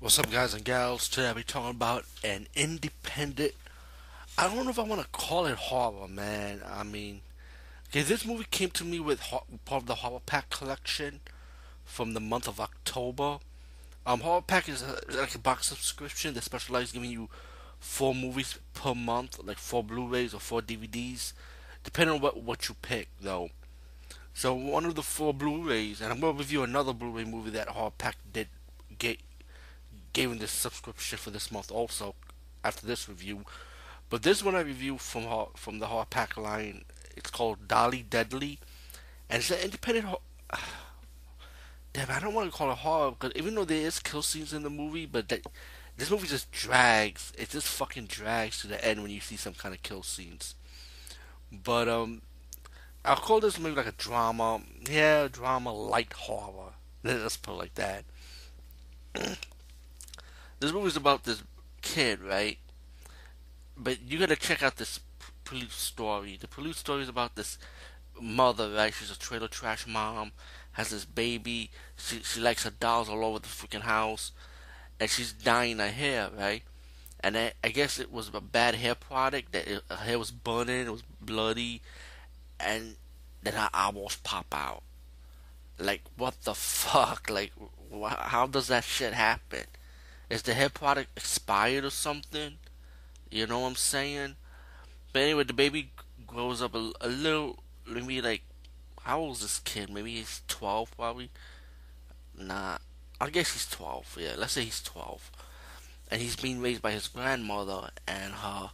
What's up, guys and gals? Today I'll be talking about an independent. I don't know if I want to call it horror, man. I mean, okay, this movie came to me with part of the Horror Pack collection from the month of October. Um, Horror Pack is a, like a box subscription that specializes giving you four movies per month, like four Blu-rays or four DVDs, depending on what what you pick, though. So one of the four Blu-rays, and I'm gonna review another Blu-ray movie that Horror Pack did get gave him this subscription for this month also after this review. But this one I review from from the Horror Pack line. It's called Dolly Deadly, and it's an independent. Damn, I don't want to call it horror because even though there is kill scenes in the movie, but that, this movie just drags. It just fucking drags to the end when you see some kind of kill scenes. But um, I'll call this maybe like a drama. Yeah, drama light horror. Let's put it like that. this movie's about this kid, right? But you gotta check out this police story. The police story is about this mother, right? She's a trailer trash mom, has this baby. She she likes her dolls all over the freaking house, and she's dyeing her hair, right? And I, I guess it was a bad hair product that it, her hair was burning, it was bloody, and then her eyeballs pop out. Like what the fuck? Like wh- how does that shit happen? Is the hair product expired or something? You know what I'm saying? But anyway, the baby grows up a, a little, maybe like, how old is this kid? Maybe he's 12 probably? Nah, I guess he's 12, yeah, let's say he's 12. And he's being raised by his grandmother and her,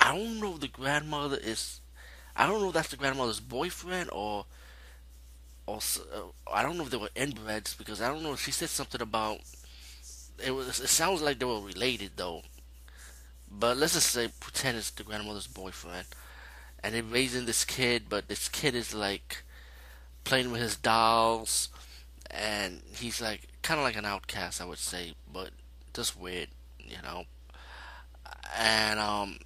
I don't know if the grandmother is, I don't know if that's the grandmother's boyfriend or, or, uh, I don't know if they were inbreds because I don't know, she said something about it was. It sounds like they were related though. But let's just say pretend it's the grandmother's boyfriend, and they're raising this kid. But this kid is like playing with his dolls, and he's like kind of like an outcast, I would say, but just weird, you know. And um,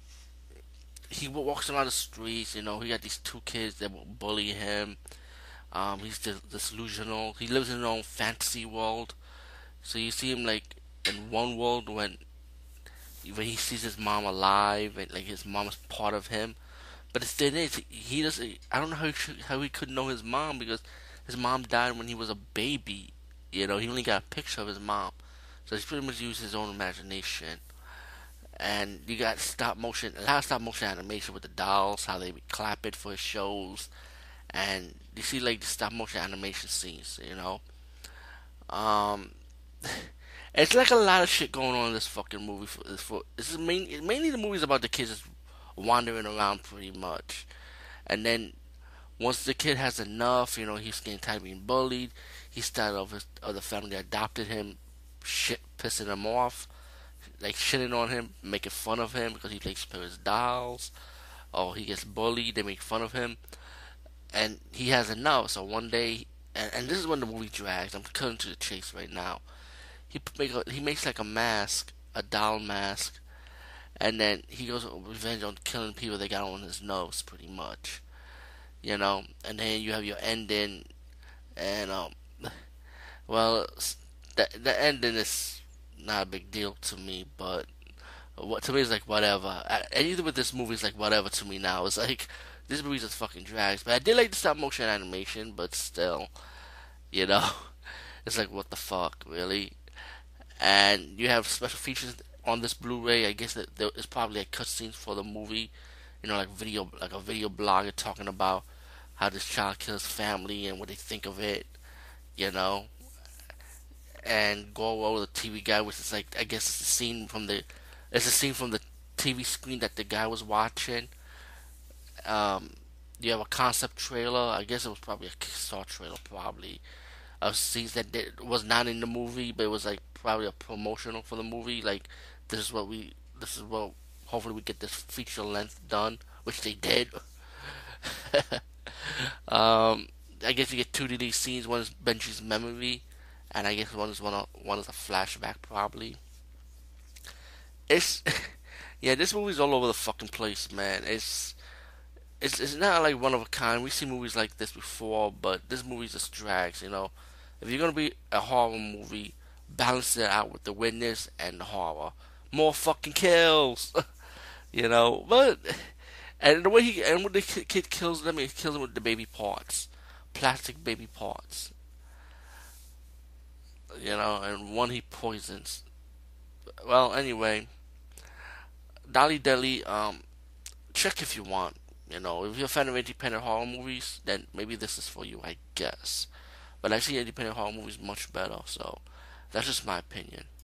he walks around the streets. You know, he got these two kids that will bully him. Um, he's disillusional. He lives in his own fantasy world. So you see him like in one world when when he sees his mom alive and like his mom is part of him. But the thing is, he doesn't. I don't know how he should, how he could know his mom because his mom died when he was a baby. You know, he only got a picture of his mom, so he's pretty much used his own imagination. And you got stop motion, a lot of stop motion animation with the dolls, how they clap it for shows, and you see like the stop motion animation scenes. You know, um. It's like a lot of shit going on in this fucking movie. For, for this is main, mainly the movie's about the kids just wandering around pretty much, and then once the kid has enough, you know, he's getting tired of being bullied. He tired of his other uh, family adopted him, shit pissing him off, like shitting on him, making fun of him because he takes with his dolls, or he gets bullied. They make fun of him, and he has enough. So one day, and, and this is when the movie drags. I'm cutting to the chase right now he make a, he makes like a mask, a doll mask, and then he goes revenge on killing people that got on his nose, pretty much. You know, and then you have your ending, and um, well, the the ending is not a big deal to me, but what to me is like whatever. And either with this movie, it's like whatever to me now. It's like this movie just fucking drags. But I did like the stop motion animation, but still, you know, it's like what the fuck, really and you have special features on this Blu-ray. I guess that there is probably a cutscene for the movie, you know, like video, like a video blogger talking about how this child kills family and what they think of it, you know, and go over the TV guy, which is like I guess it's a scene from the, it's a scene from the TV screen that the guy was watching. Um, you have a concept trailer. I guess it was probably a Kickstarter trailer, probably of scenes that did, was not in the movie, but it was like probably a promotional for the movie. Like this is what we, this is what hopefully we get this feature length done, which they did. um, I guess you get two of these scenes. One is Benji's memory, and I guess one is one of, one is a flashback probably. It's yeah, this movie's all over the fucking place, man. It's it's it's not like one of a kind. We've seen movies like this before, but this movie just drags, you know if you're gonna be a horror movie balance it out with the witness and the horror. More fucking kills, you know. But and the way he and when the kid kills them, he kills them with the baby parts, plastic baby parts. You know, and one he poisons. Well, anyway, Dolly Deadly, um, check if you want. You know, if you're a fan of independent horror movies, then maybe this is for you, I guess. But I see independent horror movies much better, so that's just my opinion.